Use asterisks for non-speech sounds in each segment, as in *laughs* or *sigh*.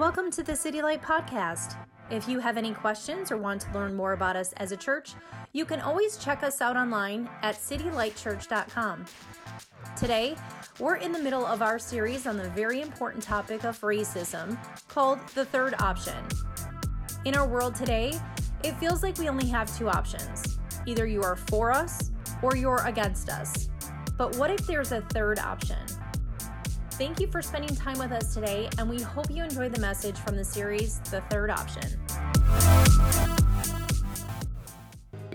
Welcome to the City Light Podcast. If you have any questions or want to learn more about us as a church, you can always check us out online at citylightchurch.com. Today, we're in the middle of our series on the very important topic of racism called The Third Option. In our world today, it feels like we only have two options either you are for us or you're against us. But what if there's a third option? Thank you for spending time with us today, and we hope you enjoy the message from the series, The Third Option.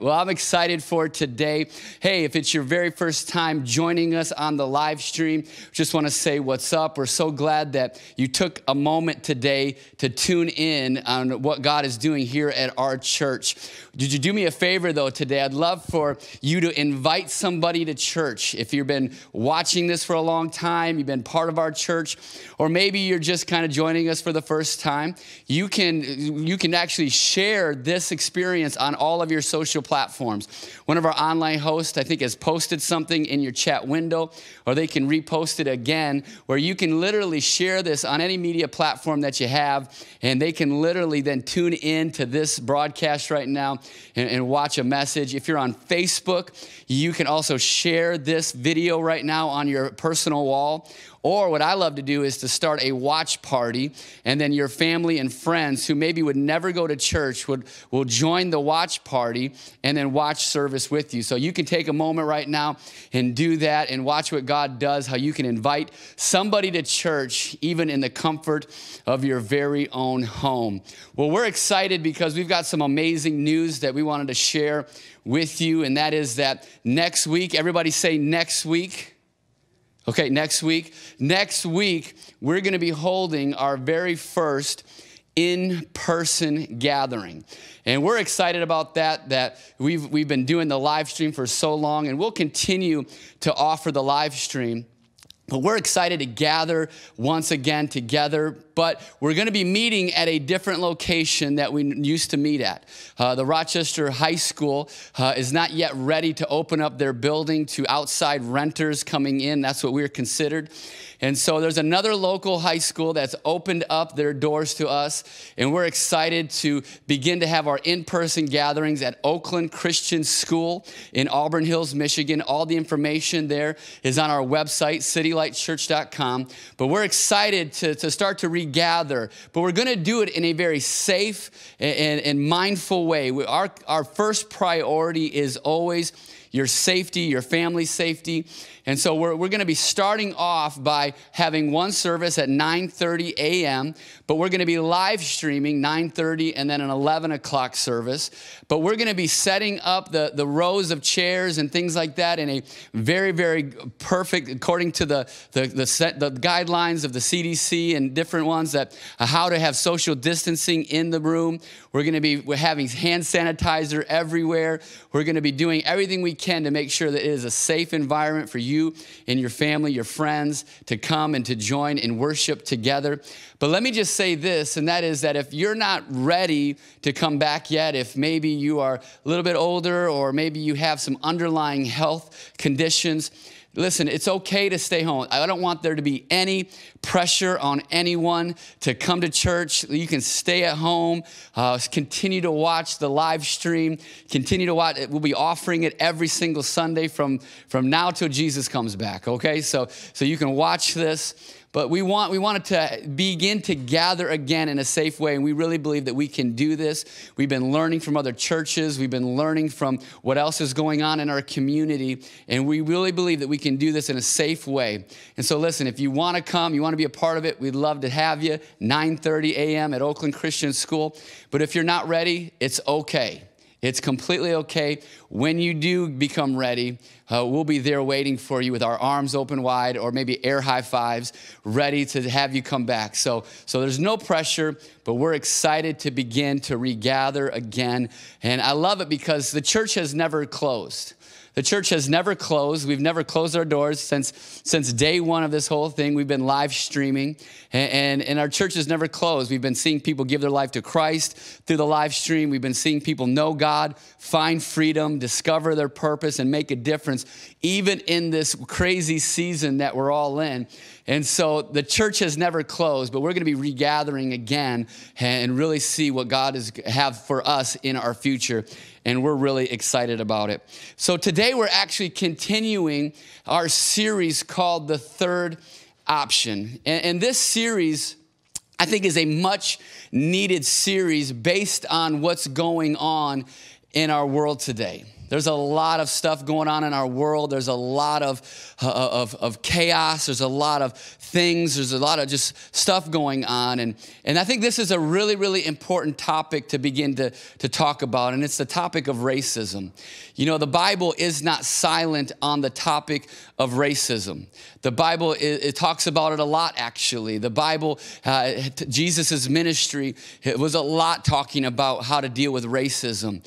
Well, I'm excited for today. Hey, if it's your very first time joining us on the live stream, just want to say what's up. We're so glad that you took a moment today to tune in on what God is doing here at our church. Did you do me a favor though today? I'd love for you to invite somebody to church. If you've been watching this for a long time, you've been part of our church, or maybe you're just kind of joining us for the first time, you can you can actually share this experience on all of your social platforms. One of our online hosts, I think, has posted something in your chat window, or they can repost it again, where you can literally share this on any media platform that you have, and they can literally then tune in to this broadcast right now and, and watch a message. If you're on Facebook, you can also share this video right now on your personal wall or what I love to do is to start a watch party, and then your family and friends who maybe would never go to church would will join the watch party and then watch service with you. So you can take a moment right now and do that and watch what God does, how you can invite somebody to church even in the comfort of your very own home. Well, we're excited because we've got some amazing news that we wanted to share with you, and that is that next week, everybody say next week. Okay, next week. Next week, we're going to be holding our very first in person gathering. And we're excited about that, that we've, we've been doing the live stream for so long, and we'll continue to offer the live stream. But we're excited to gather once again together, but we're going to be meeting at a different location that we used to meet at. Uh, the Rochester High School uh, is not yet ready to open up their building to outside renters coming in. That's what we're considered. And so there's another local high school that's opened up their doors to us, and we're excited to begin to have our in person gatherings at Oakland Christian School in Auburn Hills, Michigan. All the information there is on our website, citylightchurch.com. But we're excited to, to start to regather, but we're going to do it in a very safe and, and mindful way. We, our, our first priority is always your safety, your family's safety. And so we're, we're going to be starting off by having one service at 9.30 a.m., but we're going to be live streaming 9.30 and then an 11 o'clock service. But we're going to be setting up the, the rows of chairs and things like that in a very, very perfect, according to the, the, the, set, the guidelines of the CDC and different ones that uh, how to have social distancing in the room. We're going to be we're having hand sanitizer everywhere. We're going to be doing everything we can to make sure that it is a safe environment for you and your family, your friends to come and to join in worship together. But let me just say this, and that is that if you're not ready to come back yet, if maybe you are a little bit older or maybe you have some underlying health conditions, Listen, it's okay to stay home. I don't want there to be any pressure on anyone to come to church. You can stay at home, uh, continue to watch the live stream, continue to watch. We'll be offering it every single Sunday from, from now till Jesus comes back, okay? So, so you can watch this. But we want we wanted to begin to gather again in a safe way, and we really believe that we can do this. We've been learning from other churches, we've been learning from what else is going on in our community, and we really believe that we can do this in a safe way. And so, listen, if you want to come, you want to be a part of it, we'd love to have you. 9:30 a.m. at Oakland Christian School. But if you're not ready, it's okay. It's completely okay. When you do become ready, uh, we'll be there waiting for you with our arms open wide or maybe air high fives, ready to have you come back. So, so there's no pressure, but we're excited to begin to regather again. And I love it because the church has never closed. The church has never closed. We've never closed our doors since, since day one of this whole thing. We've been live streaming, and, and, and, our church has never closed. We've been seeing people give their life to Christ through the live stream. We've been seeing people know God, find freedom, discover their purpose, and make a difference, even in this crazy season that we're all in. And so the church has never closed, but we're going to be regathering again and really see what God has have for us in our future. And we're really excited about it. So today we're actually continuing our series called The Third Option. And, and this series, I think, is a much needed series based on what's going on in our world today. There's a lot of stuff going on in our world. There's a lot of, uh, of, of, chaos. There's a lot of things. There's a lot of just stuff going on. And, and I think this is a really, really important topic to begin to, to talk about. And it's the topic of racism. You know, the Bible is not silent on the topic of racism. The Bible, it, it talks about it a lot, actually. The Bible, uh, Jesus' ministry, it was a lot talking about how to deal with racism.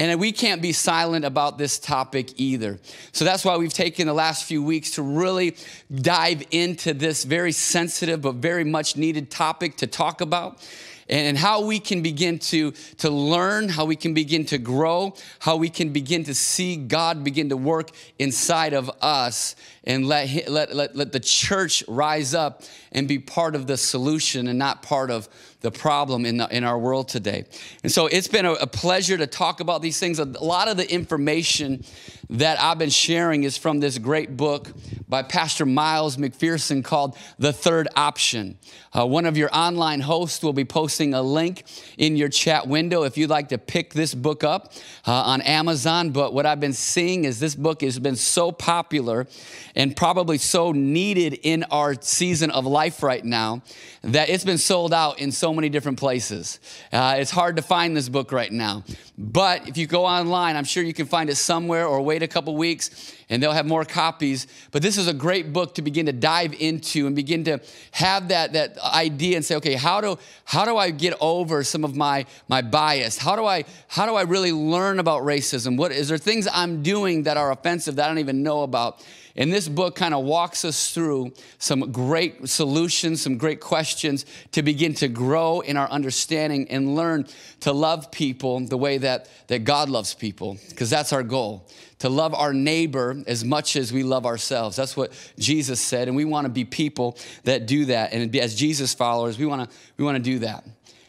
And we can't be silent about this topic either. So that's why we've taken the last few weeks to really dive into this very sensitive but very much needed topic to talk about and how we can begin to, to learn, how we can begin to grow, how we can begin to see God begin to work inside of us and let, let, let, let the church rise up and be part of the solution and not part of the problem in, the, in our world today. And so it's been a, a pleasure to talk about these things. A lot of the information that I've been sharing is from this great book by Pastor Miles McPherson called The Third Option. Uh, one of your online hosts will be posting a link in your chat window if you'd like to pick this book up uh, on Amazon. But what I've been seeing is this book has been so popular and probably so needed in our season of life right now that it's been sold out in so many different places. Uh, it's hard to find this book right now. But if you go online, I'm sure you can find it somewhere or wait a couple weeks and they'll have more copies. But this is a great book to begin to dive into and begin to have that, that idea and say, okay, how do, how do I get over some of my, my bias? How do, I, how do I really learn about racism? What, is there things I'm doing that are offensive that I don't even know about? And this book kind of walks us through some great solutions, some great questions to begin to grow in our understanding and learn to love people the way that, that God loves people, because that's our goal to love our neighbor as much as we love ourselves. That's what Jesus said, and we want to be people that do that. And as Jesus followers, we want to we want to do that.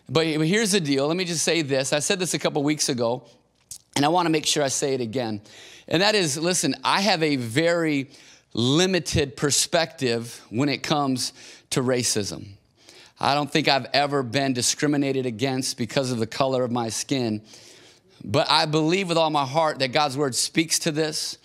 But here's the deal. Let me just say this. I said this a couple weeks ago, and I want to make sure I say it again. And that is listen, I have a very limited perspective when it comes to racism. I don't think I've ever been discriminated against because of the color of my skin. But I believe with all my heart that God's word speaks to this.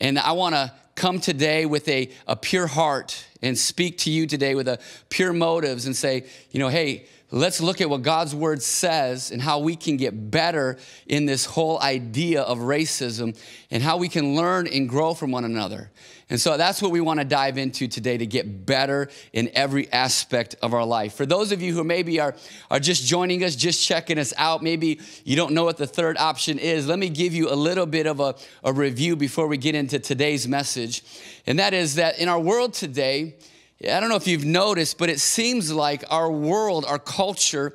And I want to come today with a, a pure heart and speak to you today with a pure motives and say, you know, hey, let's look at what God's word says and how we can get better in this whole idea of racism and how we can learn and grow from one another. And so that's what we want to dive into today to get better in every aspect of our life. For those of you who maybe are, are just joining us, just checking us out, maybe you don't know what the third option is, let me give you a little bit of a, a review before we get into today's message. And that is that in our world today, I don't know if you've noticed, but it seems like our world, our culture,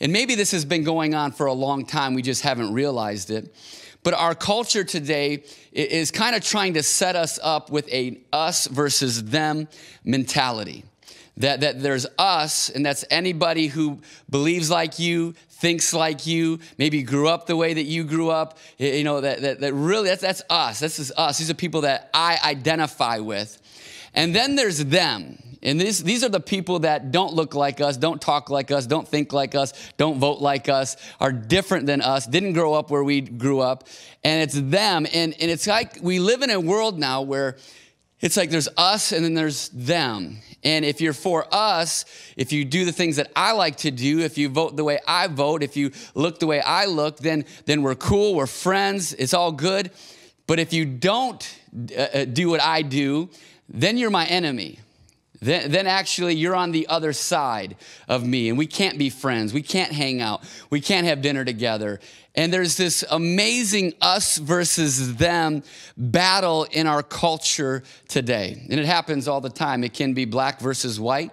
and maybe this has been going on for a long time, we just haven't realized it. But our culture today is kind of trying to set us up with a us versus them mentality. That, that there's us, and that's anybody who believes like you, thinks like you, maybe grew up the way that you grew up. You know, that, that, that really, that's, that's us. This is us. These are people that I identify with. And then there's them. And these, these are the people that don't look like us, don't talk like us, don't think like us, don't vote like us, are different than us, didn't grow up where we grew up. And it's them. And, and it's like we live in a world now where it's like there's us and then there's them. And if you're for us, if you do the things that I like to do, if you vote the way I vote, if you look the way I look, then, then we're cool, we're friends, it's all good. But if you don't uh, uh do what I do, then you're my enemy then, then actually you're on the other side of me and we can't be friends. We can't hang out. We can't have dinner together. And there's this amazing us versus them battle in our culture today. And it happens all the time. It can be black versus white.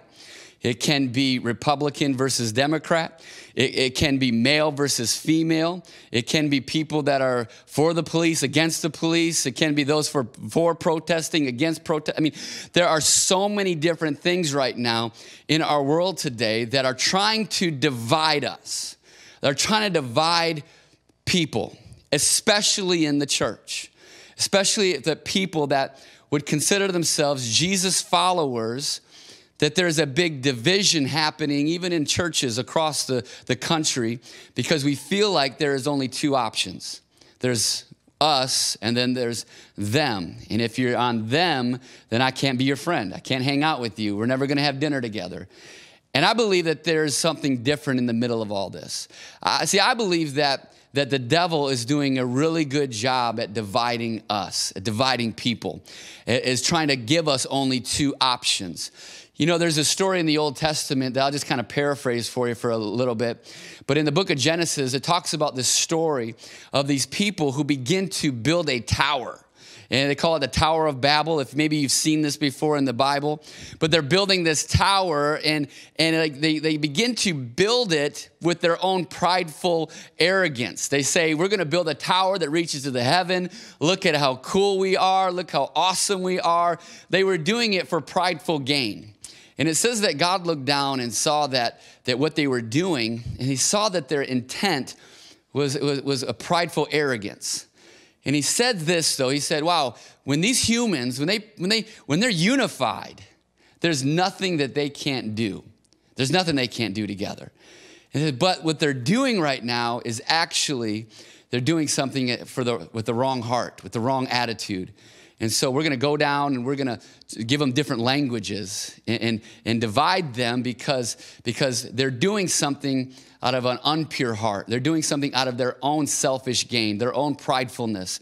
It can be Republican versus Democrat. It, it, can be male versus female. It can be people that are for the police, against the police. It can be those for, for protesting, against protest. I mean, there are so many different things right now in our world today that are trying to divide us. They're trying to divide people, especially in the church, especially the people that would consider themselves Jesus followers that there's a big division happening even in churches across the, the country because we feel like there is only two options. There's us and then there's them. And if you're on them then i can't be your friend. I can't hang out with you. We're never going to have dinner together. And i believe that there's something different in the middle of all this. Uh, see i believe that that the devil is doing a really good job at dividing us, at dividing people, is trying to give us only two options. You know, there's a story in the Old Testament that I'll just kind of paraphrase for you for a little bit. But in the book of Genesis, it talks about this story of these people who begin to build a tower and they call it the Tower of Babel. If maybe you've seen this before in the Bible, but they're building this tower and, and they, they begin to build it with their own prideful arrogance. They say, We're going to build a tower that reaches to the heaven. Look at how cool we are. Look how awesome we are. They were doing it for prideful gain. And it says that God looked down and saw that, that what they were doing, and he saw that their intent was, was, was a prideful arrogance. And he said this though, he said, wow, when these humans, when they when they when they're unified, there's nothing that they can't do. There's nothing they can't do together. Said, but what they're doing right now is actually they're doing something for the, with the wrong heart, with the wrong attitude. And so we're going to go down and we're going to give them different languages and, and, and, divide them because, because they're doing something out of an unpure heart. They're doing something out of their own selfish gain, their own pridefulness.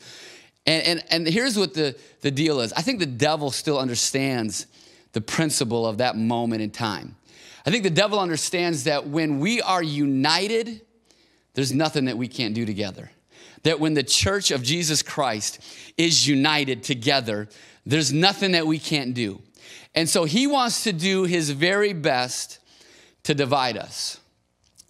And, and, and here's what the, the deal is I think the devil still understands the principle of that moment in time. I think the devil understands that when we are united, there's nothing that we can't do together that when the church of Jesus Christ is united together, there's nothing that we can't do. And so he wants to do his very best to divide us,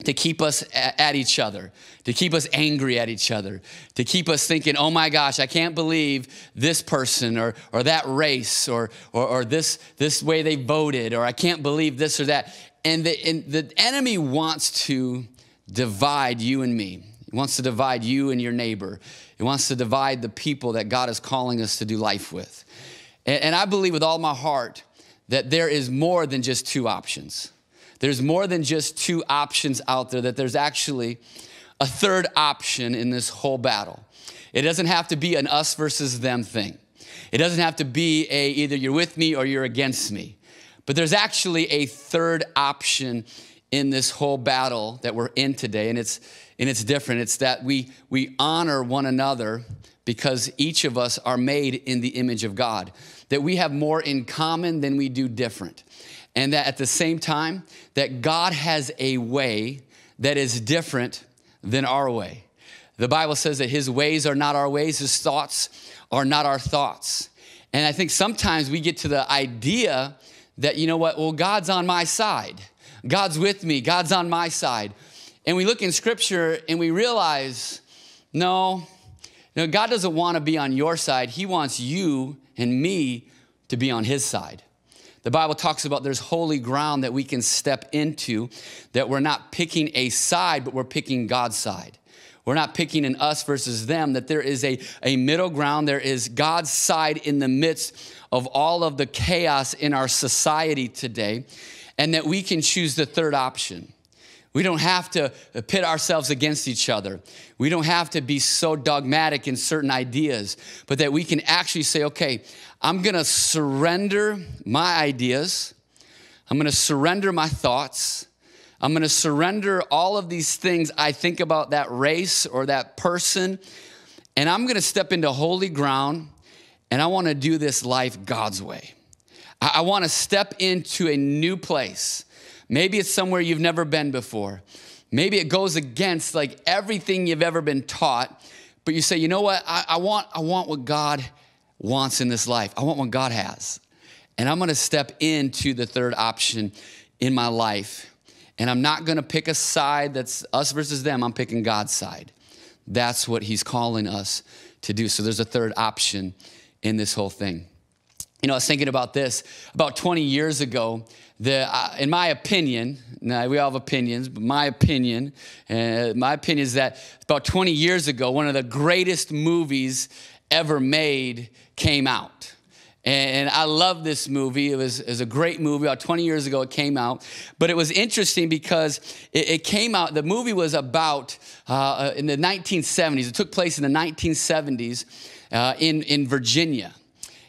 to keep us at each other, to keep us angry at each other, to keep us thinking, oh my gosh, I can't believe this person or, or that race or, or, or this, this way they voted, or I can't believe this or that. And the, and the enemy wants to divide you and me. He wants to divide you and your neighbor. He wants to divide the people that God is calling us to do life with. And, and I believe with all my heart that there is more than just two options. There's more than just two options out there, that there's actually a third option in this whole battle. It doesn't have to be an us versus them thing. It doesn't have to be a either you're with me or you're against me. But there's actually a third option in this whole battle that we're in today, and it's and it's different. It's that we, we honor one another because each of us are made in the image of God, that we have more in common than we do different. And that at the same time, that God has a way that is different than our way. The Bible says that his ways are not our ways, his thoughts are not our thoughts. And I think sometimes we get to the idea that, you know what, well, God's on my side. God's with me. God's on my side. And we look in scripture and we realize, no, no, God doesn't want to be on your side. He wants you and me to be on his side. The Bible talks about there's holy ground that we can step into, that we're not picking a side, but we're picking God's side. We're not picking an us versus them, that there is a, a middle ground. There is God's side in the midst of all of the chaos in our society today, and that we can choose the third option. We don't have to pit ourselves against each other. We don't have to be so dogmatic in certain ideas, but that we can actually say, okay, I'm gonna surrender my ideas. I'm gonna surrender my thoughts. I'm gonna surrender all of these things I think about that race or that person, and I'm gonna step into holy ground and I wanna do this life God's way. I wanna step into a new place Maybe it's somewhere you've never been before. Maybe it goes against like everything you've ever been taught, but you say, you know what? I, I want, I want what God wants in this life. I want what God has. And I'm gonna step into the third option in my life. And I'm not gonna pick a side that's us versus them, I'm picking God's side. That's what He's calling us to do. So there's a third option in this whole thing. You know, I was thinking about this about 20 years ago. The, uh, in my opinion, now we all have opinions, but my opinion, uh, my opinion is that about 20 years ago, one of the greatest movies ever made came out. And I love this movie. It was, it was, a great movie. About 20 years ago, it came out. But it was interesting because it, it came out, the movie was about uh, in the 1970s. It took place in the 1970s uh, in, in Virginia.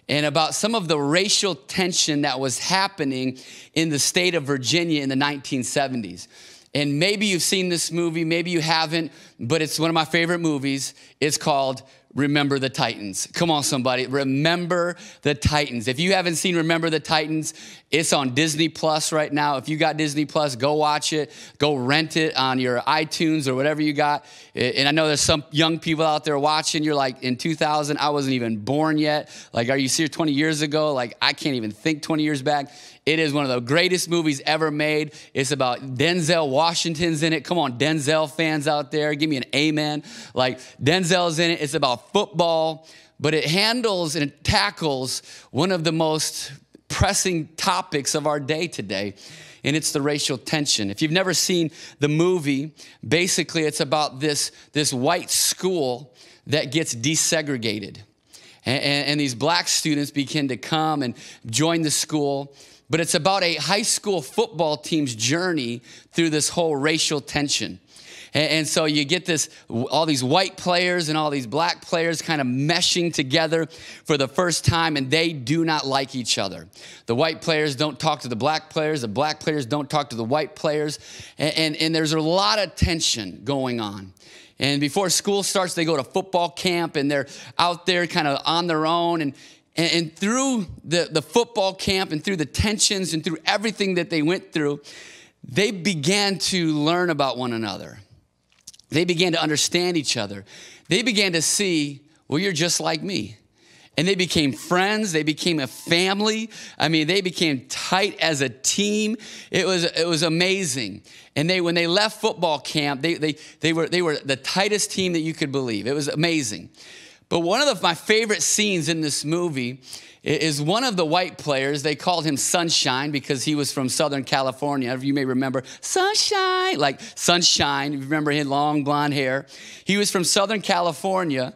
And about some of the racial tension that was happening in the state of Virginia in the 1970s. And maybe you've seen this movie, maybe you haven't, but it's one of my favorite movies. It's called Remember the Titans. Come on, somebody. Remember the Titans. If you haven't seen Remember the Titans, it's on Disney Plus right now. If you got Disney Plus, go watch it. Go rent it on your iTunes or whatever you got. And I know there's some young people out there watching. You're like, in 2000, I wasn't even born yet. Like, are you serious? 20 years ago? Like, I can't even think 20 years back. It is one of the greatest movies ever made. It's about Denzel Washington's in it. Come on, Denzel fans out there, give me an amen. Like Denzel's in it. It's about football, but it handles and it tackles one of the most pressing topics of our day today and it's the racial tension. If you've never seen the movie, basically it's about this, this white school that gets desegregated. And, and, and, these black students begin to come and join the school but it's about a high school football team's journey through this whole racial tension. And, so you get this, all these white players and all these black players kind of meshing together for the first time, and they do not like each other. The white players don't talk to the black players, the black players don't talk to the white players, and, and, and there's a lot of tension going on. And before school starts, they go to football camp and they're out there kind of on their own. And, and, and through the, the football camp and through the tensions and through everything that they went through, they began to learn about one another. They began to understand each other. They began to see, well, you're just like me. And they became friends. They became a family. I mean, they became tight as a team. It was, it was amazing. And they, when they left football camp, they, they, they, were, they were the tightest team that you could believe. It was amazing. But one of the, my favorite scenes in this movie is one of the white players. They called him Sunshine because he was from Southern California. You may remember Sunshine, like Sunshine. You remember his long blonde hair. He was from Southern California.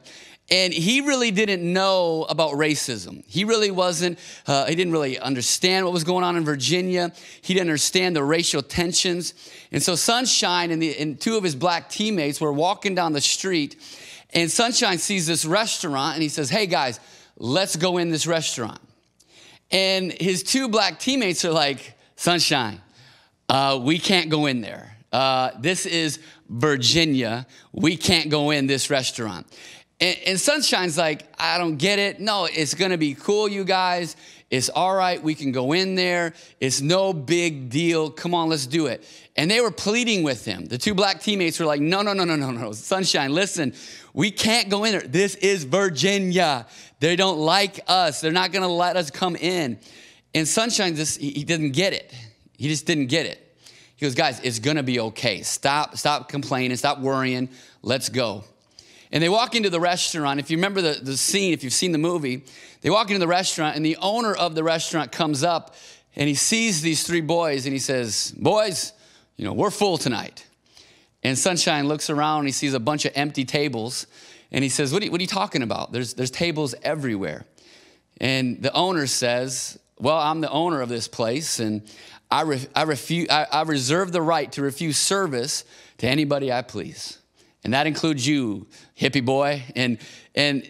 And he really didn't know about racism. He really wasn't, uh, he didn't really understand what was going on in Virginia. He didn't understand the racial tensions. And so Sunshine and, the, and two of his black teammates were walking down the street and Sunshine sees this restaurant and he says, Hey guys, let's go in this restaurant. And his two black teammates are like, Sunshine, uh, we can't go in there. Uh, this is Virginia. We can't go in this restaurant. And, and Sunshine's like, I don't get it. No, it's gonna be cool, you guys. It's all right. We can go in there. It's no big deal. Come on, let's do it. And they were pleading with him. The two black teammates were like, No, no, no, no, no, no. Sunshine, listen, we can't go in there. This is Virginia. They don't like us. They're not going to let us come in. And Sunshine just he didn't get it. He just didn't get it. He goes, guys, it's gonna be okay. Stop, stop complaining, stop worrying. Let's go. And they walk into the restaurant. If you remember the, the scene, if you've seen the movie, they walk into the restaurant, and the owner of the restaurant comes up and he sees these three boys and he says, Boys, you know, we're full tonight. And Sunshine looks around, and he sees a bunch of empty tables, and he says, What are you, what are you talking about? There's, there's tables everywhere. And the owner says, Well, I'm the owner of this place, and I, re- I, refu- I, I reserve the right to refuse service to anybody I please. And that includes you, hippie boy. And, and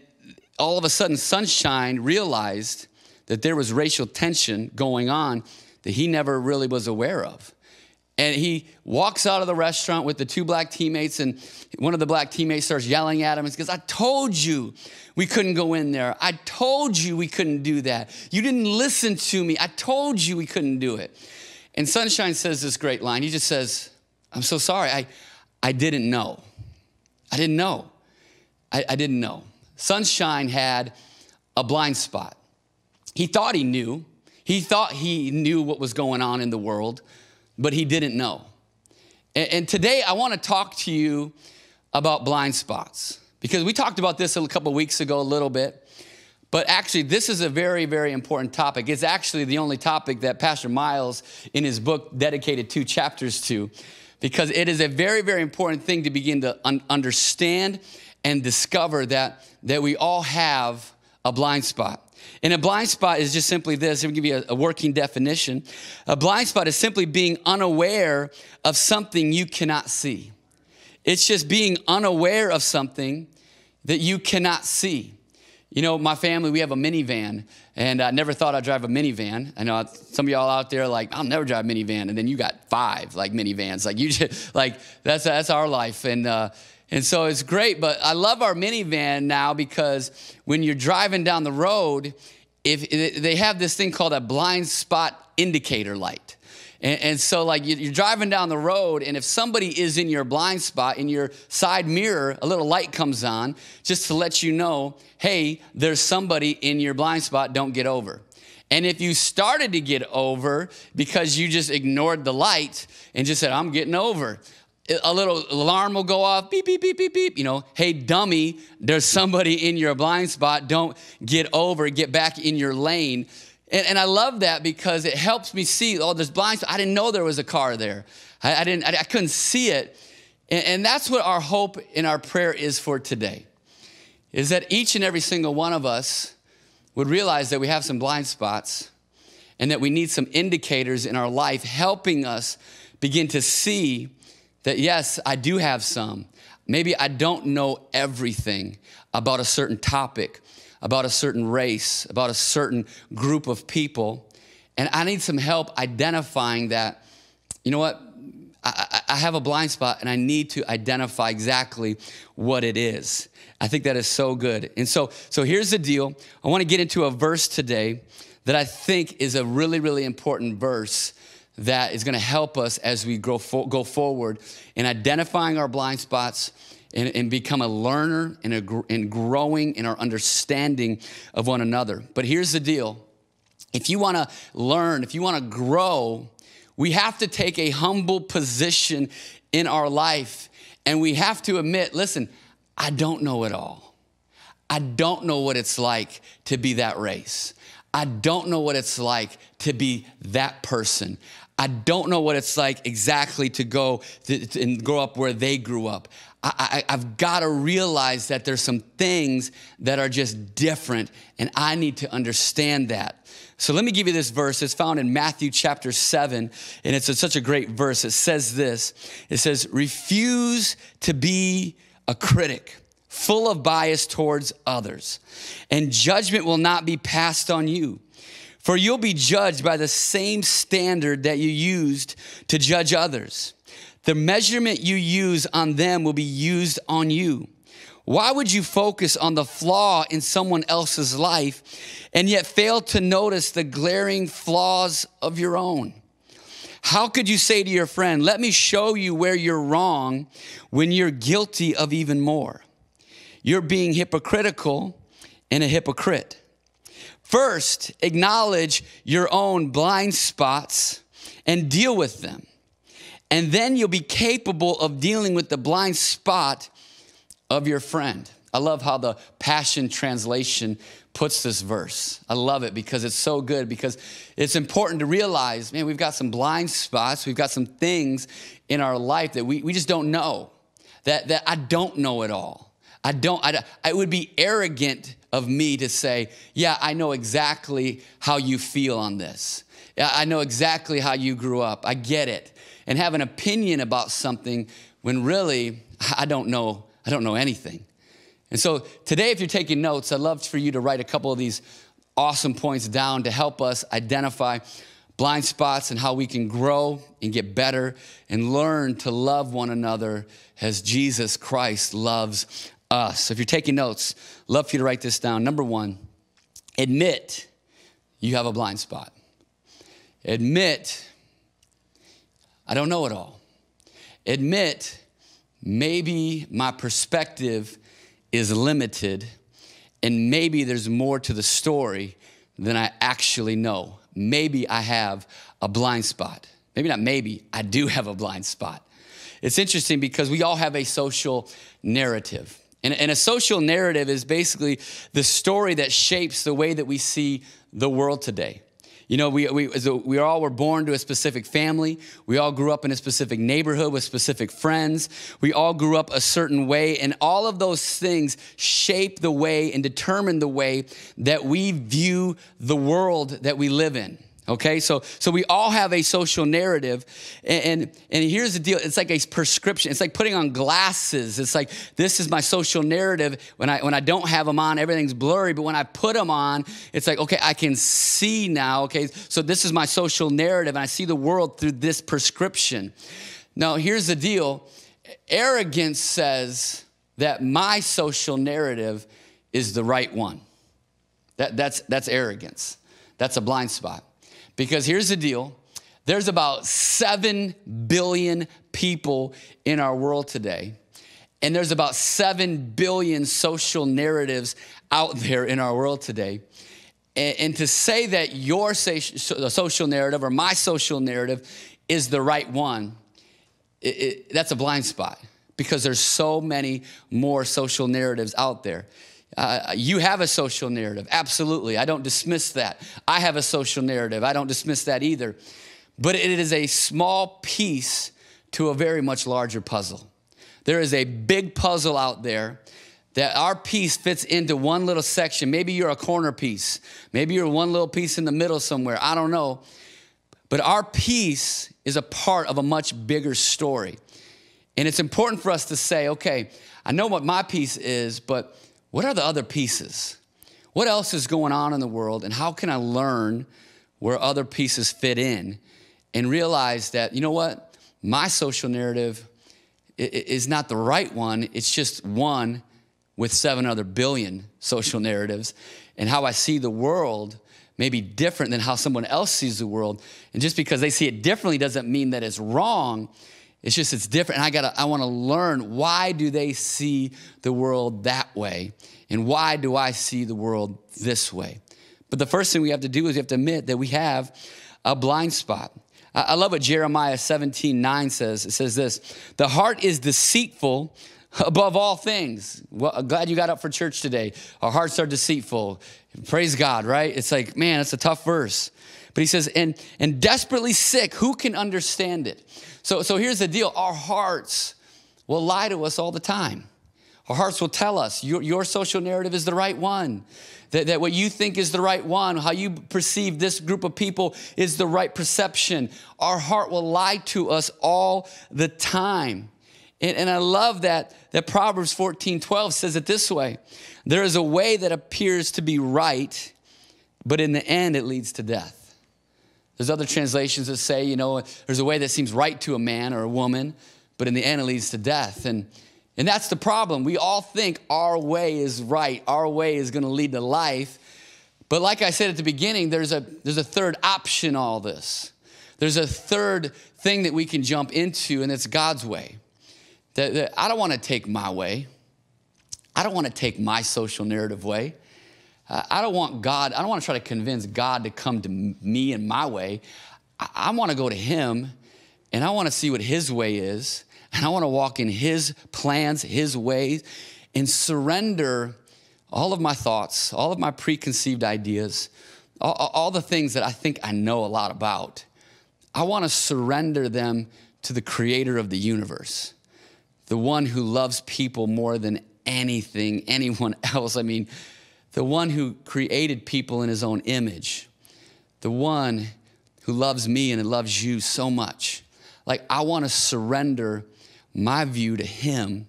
all of a sudden, Sunshine realized that there was racial tension going on that he never really was aware of. And he walks out of the restaurant with the two black teammates, and one of the black teammates starts yelling at him and says, I told you we couldn't go in there. I told you we couldn't do that. You didn't listen to me. I told you we couldn't do it. And Sunshine says this great line. He just says, I'm so sorry. I, I didn't know. I didn't know. I, I didn't know. Sunshine had a blind spot. He thought he knew. He thought he knew what was going on in the world but he didn't know. And, and today I want to talk to you about blind spots because we talked about this a couple weeks ago a little bit. But actually, this is a very, very important topic. It's actually the only topic that Pastor Miles, in his book, dedicated two chapters to, because it is a very, very important thing to begin to un- understand and discover that, that we all have a blind spot. And a blind spot is just simply this. Let me give you a, a working definition. A blind spot is simply being unaware of something you cannot see. It's just being unaware of something that you cannot see. You know, my family, we have a minivan, and I never thought I'd drive a minivan. I know some of y'all out there like, I'll never drive a minivan, and then you got five like minivans. Like you *laughs* just like that's that's our life, and uh, and so it's great. But I love our minivan now because when you're driving down the road, if they have this thing called a blind spot indicator light. And, and, so, like, you're driving down the road, and if somebody is in your blind spot, in your side mirror, a little light comes on just to let you know, hey, there's somebody in your blind spot, don't get over. And if you started to get over because you just ignored the light and just said, I'm getting over, a little alarm will go off, beep, beep, beep, beep, beep. You know, hey, dummy, there's somebody in your blind spot. Don't get over, get back in your lane. And, and, I love that because it helps me see, oh, there's blind spots. I didn't know there was a car there. I, I didn't, I, I, couldn't see it. And, and that's what our hope in our prayer is for today, is that each and every single one of us would realize that we have some blind spots and that we need some indicators in our life helping us begin to see that, yes, I do have some. Maybe I don't know everything about a certain topic about a certain race, about a certain group of people. And I need some help identifying that, you know what, I, I, have a blind spot and I need to identify exactly what it is. I think that is so good. And so, so here's the deal I want to get into a verse today that I think is a really, really important verse that is going to help us as we grow, go forward in identifying our blind spots and, and become a learner and, a, and growing in our understanding of one another. But here's the deal if you want to learn, if you want to grow, we have to take a humble position in our life and we have to admit listen, I don't know it all. I don't know what it's like to be that race. I don't know what it's like to be that person. I don't know what it's like exactly to go and grow up where they grew up. I, have got to realize that there's some things that are just different, and I need to understand that. So let me give you this verse. It's found in Matthew chapter 7, and it's a, such a great verse. It says this It says, Refuse to be a critic, full of bias towards others, and judgment will not be passed on you. For you'll be judged by the same standard that you used to judge others. The measurement you use on them will be used on you. Why would you focus on the flaw in someone else's life and yet fail to notice the glaring flaws of your own? How could you say to your friend, Let me show you where you're wrong when you're guilty of even more? You're being hypocritical and a hypocrite. First, acknowledge your own blind spots and deal with them. And then you'll be capable of dealing with the blind spot of your friend. I love how the Passion Translation puts this verse. I love it because it's so good, because it's important to realize, man, we've got some blind spots, we've got some things in our life that we, we just don't know, that, that I don't know it all. I don't, I, it would be arrogant of me to say, yeah, I know exactly how you feel on this. I know exactly how you grew up. I get it and have an opinion about something when really I don't know, I don't know anything. And so today, if you're taking notes, I'd love for you to write a couple of these awesome points down to help us identify blind spots and how we can grow and get better and learn to love one another as Jesus Christ loves us. So if you're taking notes, love for you to write this down. Number one, admit you have a blind spot. Admit I don't know it all. Admit maybe my perspective is limited and maybe there's more to the story than I actually know. Maybe I have a blind spot. maybe not maybe, I do *laughs* have a blind spot. It's interesting because we all have a social narrative. And, and, a social narrative is basically the story that shapes the way that we see the world today. You know, we, we, we all were born to a specific family. We all grew up in a specific neighborhood with specific friends. We all grew up a certain way. And all of those things shape the way and determine the way that we view the world that we live in. Okay, so so we all have a social narrative, and, and, and here's the deal: it's like a prescription. It's like putting on glasses. It's like this is my social narrative. When I when I don't have them on, everything's blurry. But when I put them on, it's like okay, I can see now. Okay, so this is my social narrative, and I see the world through this prescription. Now here's the deal: arrogance says that my social narrative is the right one. That, that's that's arrogance. That's a blind spot. Because here's the deal there's about 7 billion people in our world today, and there's about 7 billion social narratives out there in our world today. And, to say that your social narrative or my social narrative is the right one, it, it, that's a blind spot because there's so many more social narratives out there. Uh, you have a social narrative, absolutely. I don't dismiss that. I have a social narrative, I don't dismiss that either. But it is a small piece to a very much larger puzzle. There is a big puzzle out there that our piece fits into one little section. Maybe you're a corner piece, maybe you're one little piece in the middle somewhere. I don't know. But our piece is a part of a much bigger story. And it's important for us to say, okay, I know what my piece is, but what are the other pieces? What else is going on in the world? And how can I learn where other pieces fit in and realize that, you know what? My social narrative is not the right one, it's just one with seven other billion social narratives. And how I see the world may be different than how someone else sees the world. And just because they see it differently doesn't mean that it's wrong. It's just it's different. And I gotta I want to learn why do they see the world that way? And why do I see the world this way? But the first thing we have to do is we have to admit that we have a blind spot. I love what Jeremiah 17, 9 says. It says this the heart is deceitful above all things. Well, glad you got up for church today. Our hearts are deceitful. Praise God, right? It's like, man, it's a tough verse. But he says, and, and desperately sick, who can understand it? So, so here's the deal our hearts will lie to us all the time. Our hearts will tell us your, your social narrative is the right one, that, that what you think is the right one, how you perceive this group of people is the right perception. Our heart will lie to us all the time. And, and I love that, that Proverbs 14 12 says it this way There is a way that appears to be right, but in the end it leads to death. There's other translations that say, you know, there's a way that seems right to a man or a woman, but in the end it leads to death. And, and that's the problem. We all think our way is right, our way is going to lead to life. But like I said at the beginning, there's a, there's a third option, all this. There's a third thing that we can jump into, and it's God's way. That, that I don't want to take my way. I don't want to take my social narrative way. I don't want God, I don't want to try to convince God to come to me in my way. I, I want to go to Him and I want to see what His way is. And I want to walk in His plans, His ways, and surrender all of my thoughts, all of my preconceived ideas, all, all the things that I think I know a lot about. I want to surrender them to the creator of the universe, the one who loves people more than anything, anyone *laughs* else. I mean, the one who created people in his own image, the one who loves me and loves you so much. Like, I want to surrender my view to him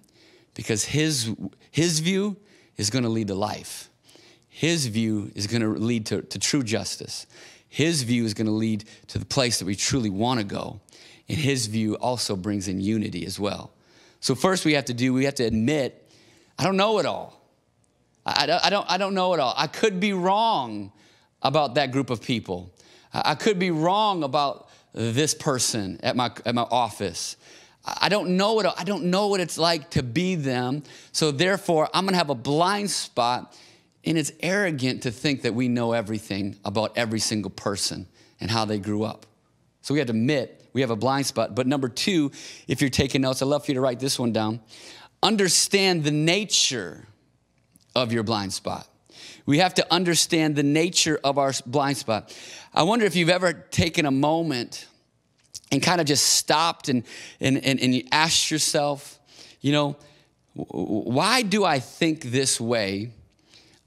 because his, his view is going to lead to life. His view is going to lead to, to true justice. His view is going to lead to the place that we truly want to go. And his view also brings in unity as well. So, first, we have to do, we have to admit, I don't know it all. I, I, don't, I don't know it all. I could be wrong about that group of people. I could be wrong about this person at my, at my office. I don't know it. I don't know what it's like to be them. So therefore, I'm going to have a blind spot. And it's arrogant to think that we know everything about every single person and how they grew up. So we have to admit we have a blind spot. But number two, if you're taking notes, I'd love for you to write this one down. Understand the nature of your blind spot. We have to understand the nature of our blind spot. I wonder if you've ever taken a moment and kind of just stopped and, and, and, and you asked yourself, you know, why do I think this way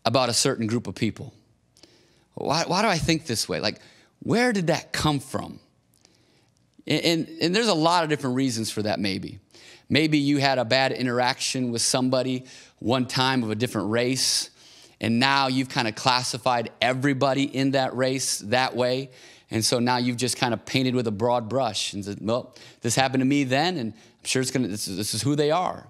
about a certain group of people? Why, why do I think this way? Like, where did that come from? And, and, and, there's a lot of different reasons for that, maybe. Maybe you had a bad interaction with somebody one time of a different race, and now you've kind of classified everybody in that race that way. And so now you've just kind of painted with a broad brush and said, well, this happened to me then, and I'm sure it's gonna, this, this is who they are.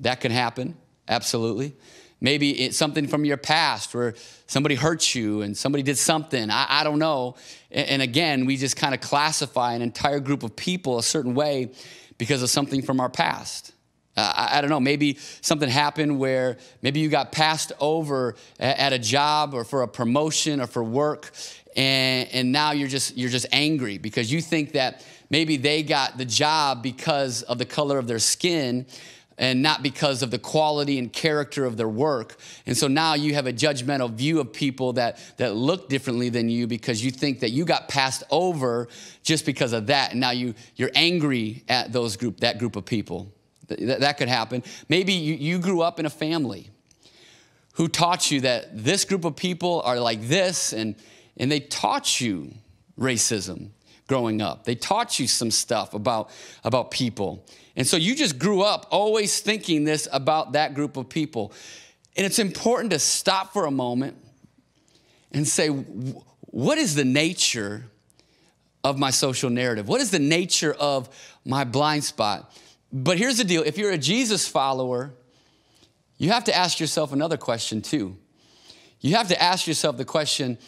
That can happen, absolutely. Maybe it's something from your past where somebody hurt you and somebody did something. I, I don't know. And, and again, we just kind of classify an entire group of people a certain way because of something from our past. Uh, I, I, don't know, maybe something happened where maybe you got passed over at, at a job or for a promotion or for work, and, and now you're just, you're just angry because you think that maybe they got the job because of the color of their skin and not because of the quality and character of their work. And so now you have a judgmental view of people that, that look differently than you because you think that you got passed over just because of that. And now you, you're angry at those group, that group of people. That, that could happen. Maybe you, you grew up in a family who taught you that this group of people are like this, and, and they taught you racism growing up. They taught you some stuff about, about people. And so you just grew up always thinking this about that group of people. And it's important to stop for a moment and say, what is the nature of my social narrative? What is the nature of my blind spot? But here's the deal if you're a Jesus follower, you have to ask yourself another question too. You have to ask yourself the question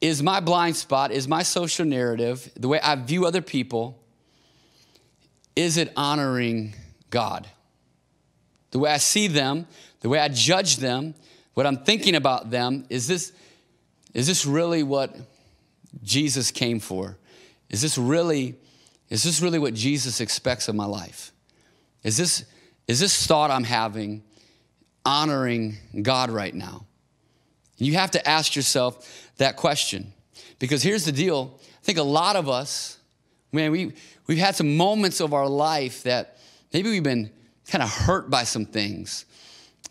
is my blind spot, is my social narrative, the way I view other people, is it honoring God? The way I see them, the way I judge them, what I'm thinking about them, is this, is this really what Jesus came for? Is this really, is this really what Jesus expects of my life? Is this, is this thought I'm having honoring God right now? You have to ask yourself that question. Because here's the deal I think a lot of us, man, we, we've had some moments of our life that maybe we've been kind of hurt by some things.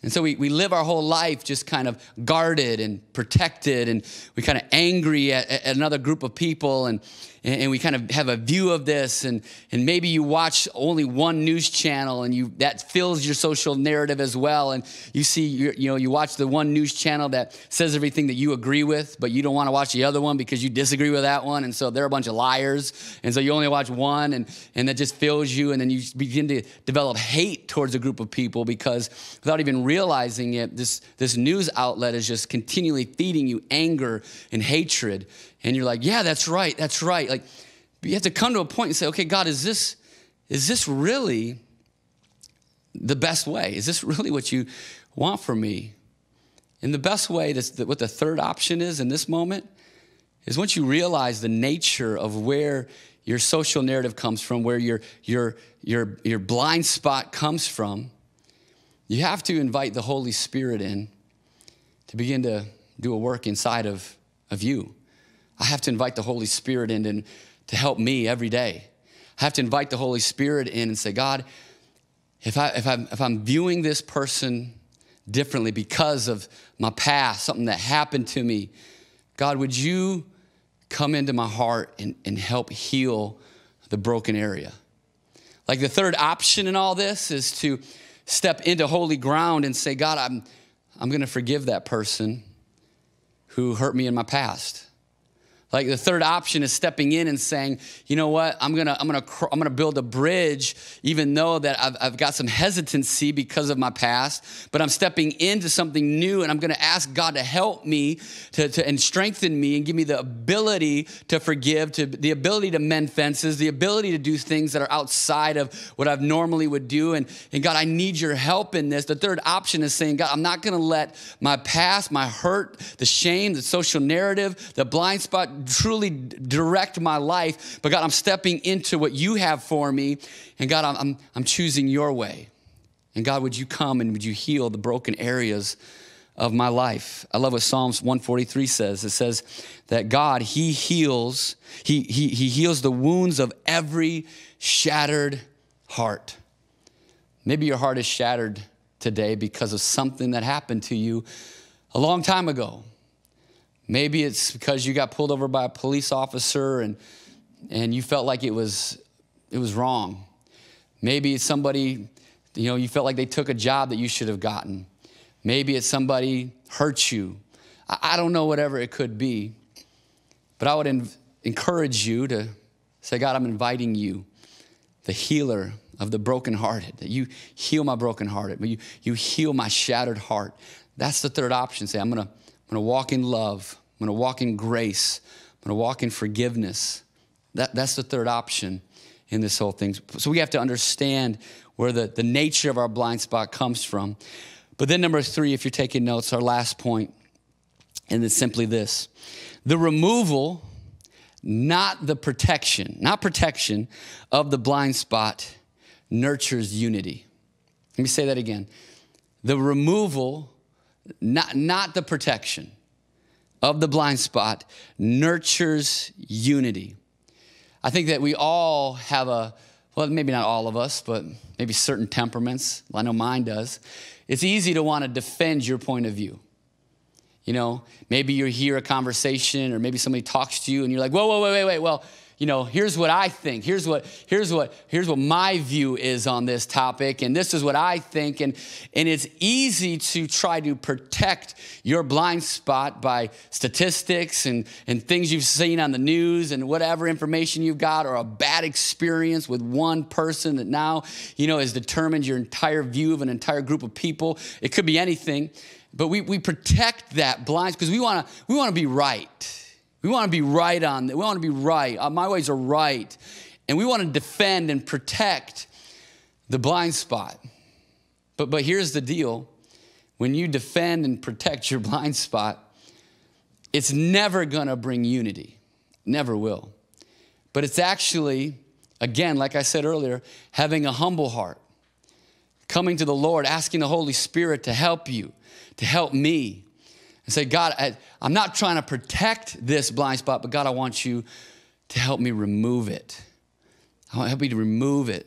And so we, we live our whole life just kind of guarded and protected, and we kind of angry at, at another group of people. And, and we kind of have a view of this and, and maybe you watch only one news channel and you that fills your social narrative as well and you see you know you watch the one news channel that says everything that you agree with but you don't want to watch the other one because you disagree with that one and so they're a bunch of liars and so you only watch one and and that just fills you and then you begin to develop hate towards a group of people because without even realizing it this this news outlet is just continually feeding you anger and hatred and you're like, yeah, that's right, that's right. Like, you have to come to a point and say, okay, God, is this, is this really the best way? Is this really what you want for me? And the best way, that's what the third option is in this moment, is once you realize the nature of where your social narrative comes from, where your, your, your, your blind spot comes from, you have to invite the Holy Spirit in to begin to do a work inside of, of you. I have to invite the Holy Spirit in and to help me every day. I have to invite the Holy Spirit in and say, God, if, I, if, I'm, if I'm viewing this person differently because of my past, something that happened to me, God, would you come into my heart and, and help heal the broken area? Like the third option in all this is to step into holy ground and say, God, I'm, I'm going to forgive that person who hurt me in my past. Like the third option is stepping in and saying, you know what, I'm gonna, I'm gonna, I'm gonna build a bridge, even though that I've, I've got some hesitancy because of my past, but I'm stepping into something new and I'm gonna ask God to help me to, to, and strengthen me and give me the ability to forgive, to the ability to mend fences, the ability to do things that are outside of what I've normally would do. And, and God, I need your help in this. The third option is saying, God, I'm not gonna let my past, my hurt, the shame, the social narrative, the blind spot truly direct my life, but God, I'm stepping into what you have for me. And God, I'm, I'm, I'm choosing your way. And God, would you come and would you heal the broken areas of my life? I love what Psalms 143 says. It says that God, He heals, He, he, he heals the wounds of every shattered heart. Maybe your heart is shattered today because of something that happened to you a long time ago. Maybe it's because you got pulled over by a police officer and, and you felt like it was, it was wrong. Maybe it's somebody, you know, you felt like they took a job that you should have gotten. Maybe it's somebody hurt you. I, I don't know, whatever it could be. But I would encourage you to say, God, I'm inviting you, the healer of the brokenhearted, that you heal my brokenhearted, but you, you heal my shattered heart. That's the third option. Say, I'm gonna, I'm gonna walk in love, I'm gonna walk in grace, I'm gonna walk in forgiveness. That, that's the third option in this whole thing. So we have to understand where the, the nature of our blind spot comes from. But then, number three, if you're taking notes, our last point, and it's simply this the removal, not the protection, not protection of the blind spot nurtures unity. Let me say that again. The removal, not, not the protection of the blind spot, nurtures unity. I think that we all have a, well, maybe not all of us, but maybe certain temperaments. Well, I know mine does. It's easy to want to defend your point of view. You know, maybe you hear a conversation or maybe somebody talks to you and you're like, whoa, whoa, wait, wait, wait. Well, you know, here's what I think. Here's what, here's what, here's what my view is on this topic, and this is what I think. And, and it's easy to try to protect your blind spot by statistics and, and things you've seen on the news and whatever information you've got, or a bad experience with one person that now, you know, has determined your entire view of an entire group of people. It could be anything. But we, we protect that blind because we want to we want to be right. We want to be right on that. We want to be right. Uh, my ways are right. And we want to defend and protect the blind spot. But, but here's the deal when you defend and protect your *laughs* blind spot, it's never going to bring unity. Never will. But it's actually, again, like I said earlier, having a humble heart, coming to the Lord, asking the Holy Spirit to help you, to help me and say, God, I, am not trying to protect this blind spot, but God, I want you to help me remove it. I want to help you to remove it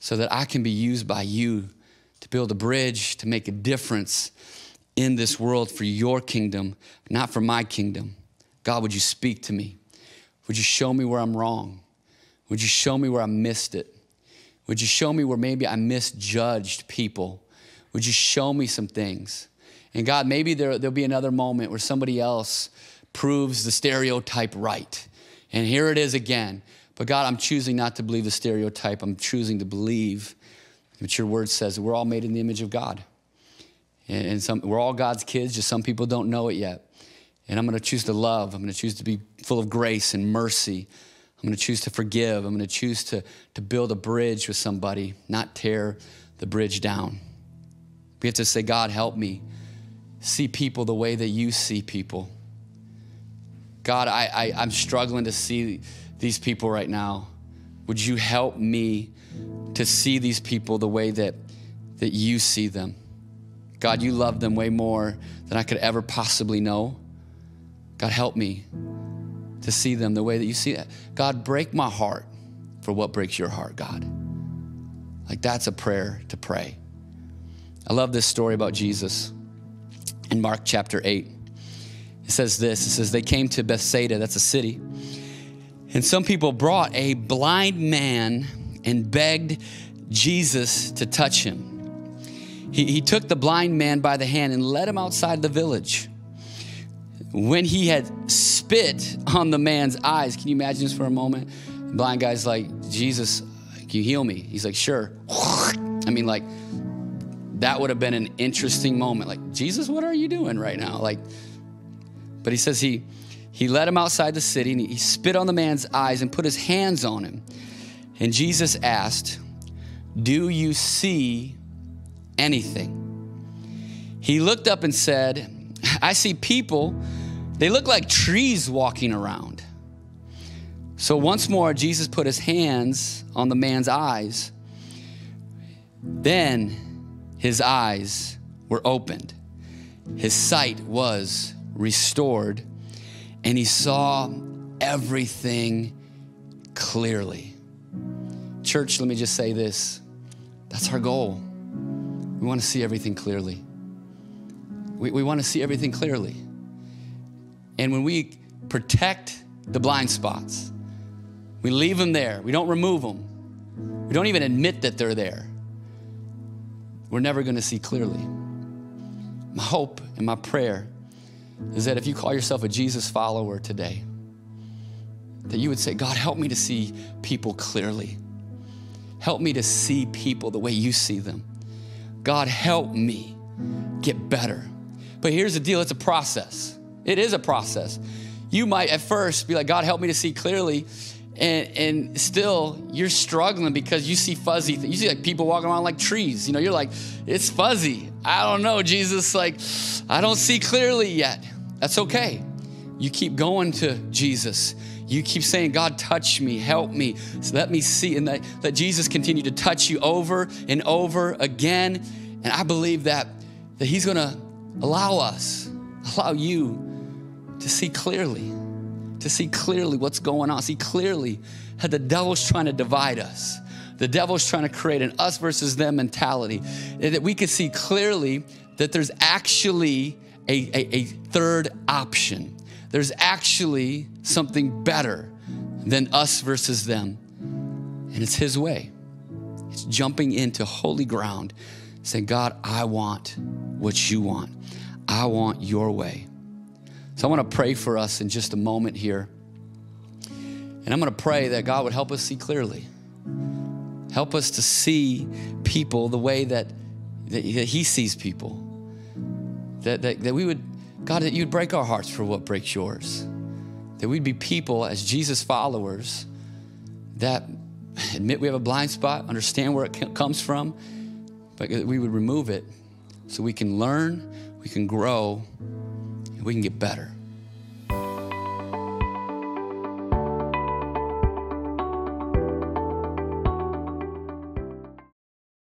so that I can be used by you to build a bridge, to make a difference in this world for your kingdom, not for my kingdom. God, would you speak to me? Would you show me where I'm wrong? Would you show me where I missed it? Would you show me where maybe I misjudged people? Would you show me some things? And God, maybe there, there'll be another moment where somebody else proves the stereotype right. And here it is again. But God, I'm choosing not to believe the stereotype. I'm choosing to believe what your word says. We're all made in the image of God. And, some, we're all God's kids, just some people don't know it yet. And I'm going to choose to love. I'm going to choose to be full of grace and mercy. I'm going to choose to forgive. I'm going to choose to, to build a bridge with somebody, not tear the bridge down. We have to say, God, help me see people the way that you see people. God, I, I, I'm struggling to see these people right now. Would you help me to see these people the way that, that you see them? God, you love them way more than I could ever possibly know. God, help me to see them the way that you see it. God, break my heart for what breaks your heart, God. Like that's a prayer to pray. I love this story about Jesus in Mark chapter 8. It says this it says, They came to Bethsaida, that's a city, and some people brought a blind man and begged Jesus to touch him. He, he took the blind man by the hand and led him outside the village. When he had spit on the man's eyes, can you imagine this for a moment? The blind guy's like, Jesus, can you heal me? He's like, sure. *laughs* I mean, like, that would have been an interesting moment. Like, Jesus, what are you doing right now? Like, but he says he he led him outside the city and he spit on the man's eyes and put his hands on him. And Jesus asked, Do you see anything? He looked up and said, I see people, they look like trees walking around. So once more, Jesus put his hands on the man's eyes. Then his eyes were opened. His sight was restored, and he saw everything clearly. Church, let me just say this that's our goal. We want to see everything clearly. We, we want to see everything clearly. And when we protect the blind spots, we leave them there, we don't remove them, we don't even admit that they're there, we're never going to see clearly. My hope and my prayer is that if you call yourself a Jesus follower today, that you would say, God, help me to see people clearly. Help me to see people the way you see them. God, help me get better. But here's the deal it's a process. It is a process. You might at first be like, God, help me to see clearly. And, and still, you're struggling because you see fuzzy things. You see like people walking around like trees. You know, you're like, it's fuzzy. I don't know, Jesus. Like, I don't see clearly yet. That's okay. You keep going to Jesus. You keep saying, God, touch me, help me, so let me see. And that, let Jesus continue to touch you over and over again. And I believe that, that He's gonna allow us, allow you to see clearly, to see clearly what's going on, see clearly how the devil's trying to divide us. The devil's trying to create an us versus them mentality. That we could see clearly that there's actually a, a, a third option. There's actually something better than us versus them. And it's His way. It's jumping into holy ground, saying, God, I want what you want. I want your way. So I want to pray for us in just a moment here. And I'm going to pray that God would help us see clearly. Help us to see people the way that, that He sees people. That, that, that we would, God, that you'd break our hearts for what breaks yours. That we'd be people as Jesus followers that admit we have a blind spot, understand where it comes from, but we would remove it so we can learn, we can grow, we can get better.